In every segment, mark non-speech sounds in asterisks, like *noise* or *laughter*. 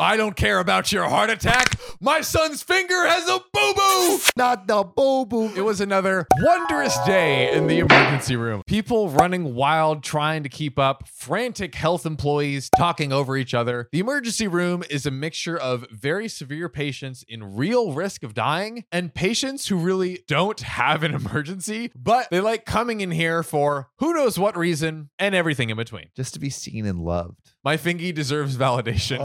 I don't care about your heart attack. My son's finger has a boo boo. Not the boo boo. It was another wondrous day in the emergency room. People running wild, trying to keep up, frantic health employees talking over each other. The emergency room is a mixture of very severe patients in real risk of dying and patients who really don't have an emergency, but they like coming in here for who knows what reason and everything in between. Just to be seen and loved. My fingy deserves validation.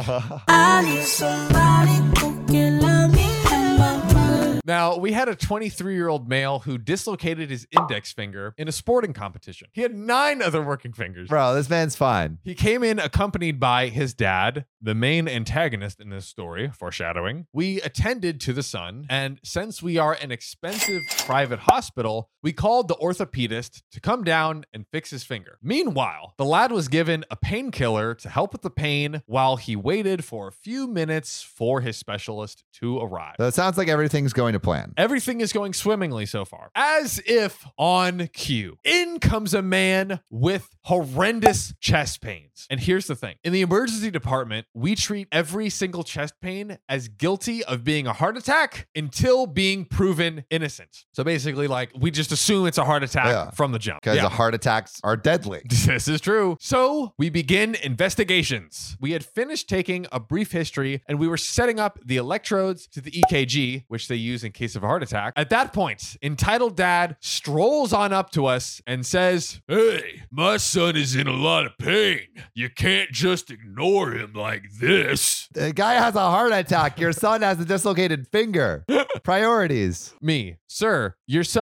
*laughs* I somebody who can love me and my mind. Now, we had a 23 year old male who dislocated his index finger in a sporting competition. He had nine other working fingers. Bro, this man's fine. He came in accompanied by his dad, the main antagonist in this story, foreshadowing. We attended to the son, and since we are an expensive private hospital, we called the orthopedist to come down and fix his finger. Meanwhile, the lad was given a painkiller to help with the pain while he waited for a few minutes for his specialist to arrive. So it sounds like everything's going to plan. Everything is going swimmingly so far. As if on cue, in comes a man with horrendous chest pains. And here's the thing in the emergency department, we treat every single chest pain as guilty of being a heart attack until being proven innocent. So basically, like, we just assume it's a heart attack Yeah. from the jump. Because Yeah. heart attacks are deadly. *laughs* This is true. So we begin investigations. We had finished taking a brief history and we were setting up the electrodes to the EKG, which they use in case of a heart attack. At that point, entitled dad strolls on up to us and says, Hey, my son is in a lot of pain. You can't just ignore him like this. The guy has a heart attack. Your son has a dislocated finger. *laughs* Priorities. Me, sir, your son.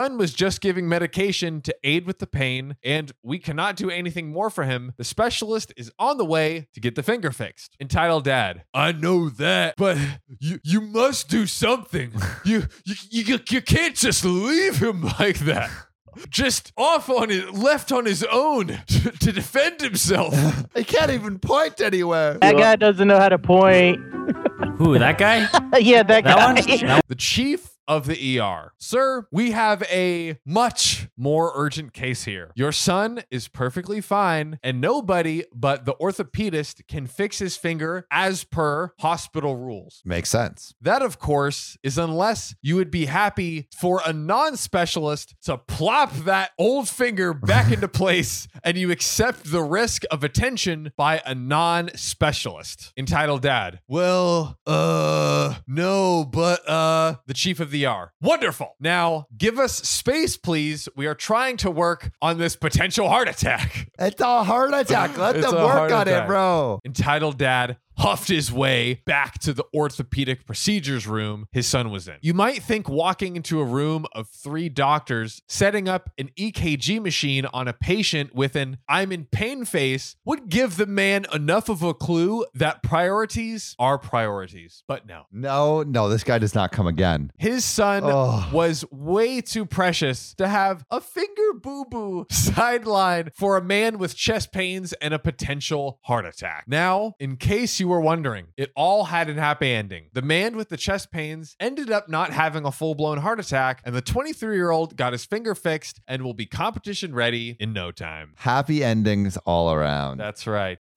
Son was just giving medication to aid with the pain, and we cannot do anything more for him. The specialist is on the way to get the finger fixed. Entitled dad, I know that, but you you must do something. *laughs* You you you, you can't just leave him *laughs* like that. Just off on it, left on his own *laughs* to, to defend himself. He can't even point anywhere. That guy doesn't know how to point. Who, that guy? yeah, that, That guy. one? That the chief of the ER. Sir, we have a much more urgent case here. Your son is perfectly fine, and nobody but the orthopedist can fix his finger as per hospital rules. Makes sense. That, of course, is unless you would be happy for a non specialist to plop that old finger back into *laughs* place and you accept the risk of attention by a non specialist. Entitled Dad. Well, uh, no, but, uh, the chief of the ER. Wonderful. Now, give us space, please. We are trying to work on this potential heart attack. It's a heart attack. Let *laughs* It's them work on attack. it, bro. Entitled Dad huffed his way back to the orthopedic procedures room his son was in. You might think walking into a room of three doctors setting up an EKG machine on a patient with an I'm in pain face would give the man enough of a clue that priorities are priorities. But no. No, no, this guy does not come again. His son Oh. was way too precious to have a finger boo boo sideline for a man with chest pains and a potential heart attack. Now, in case you were wondering, it all had an happy ending. The man with the chest pains ended up not having a full blown heart attack, and the 23 year old got his finger fixed and will be competition ready in no time. Happy endings all around. That's right.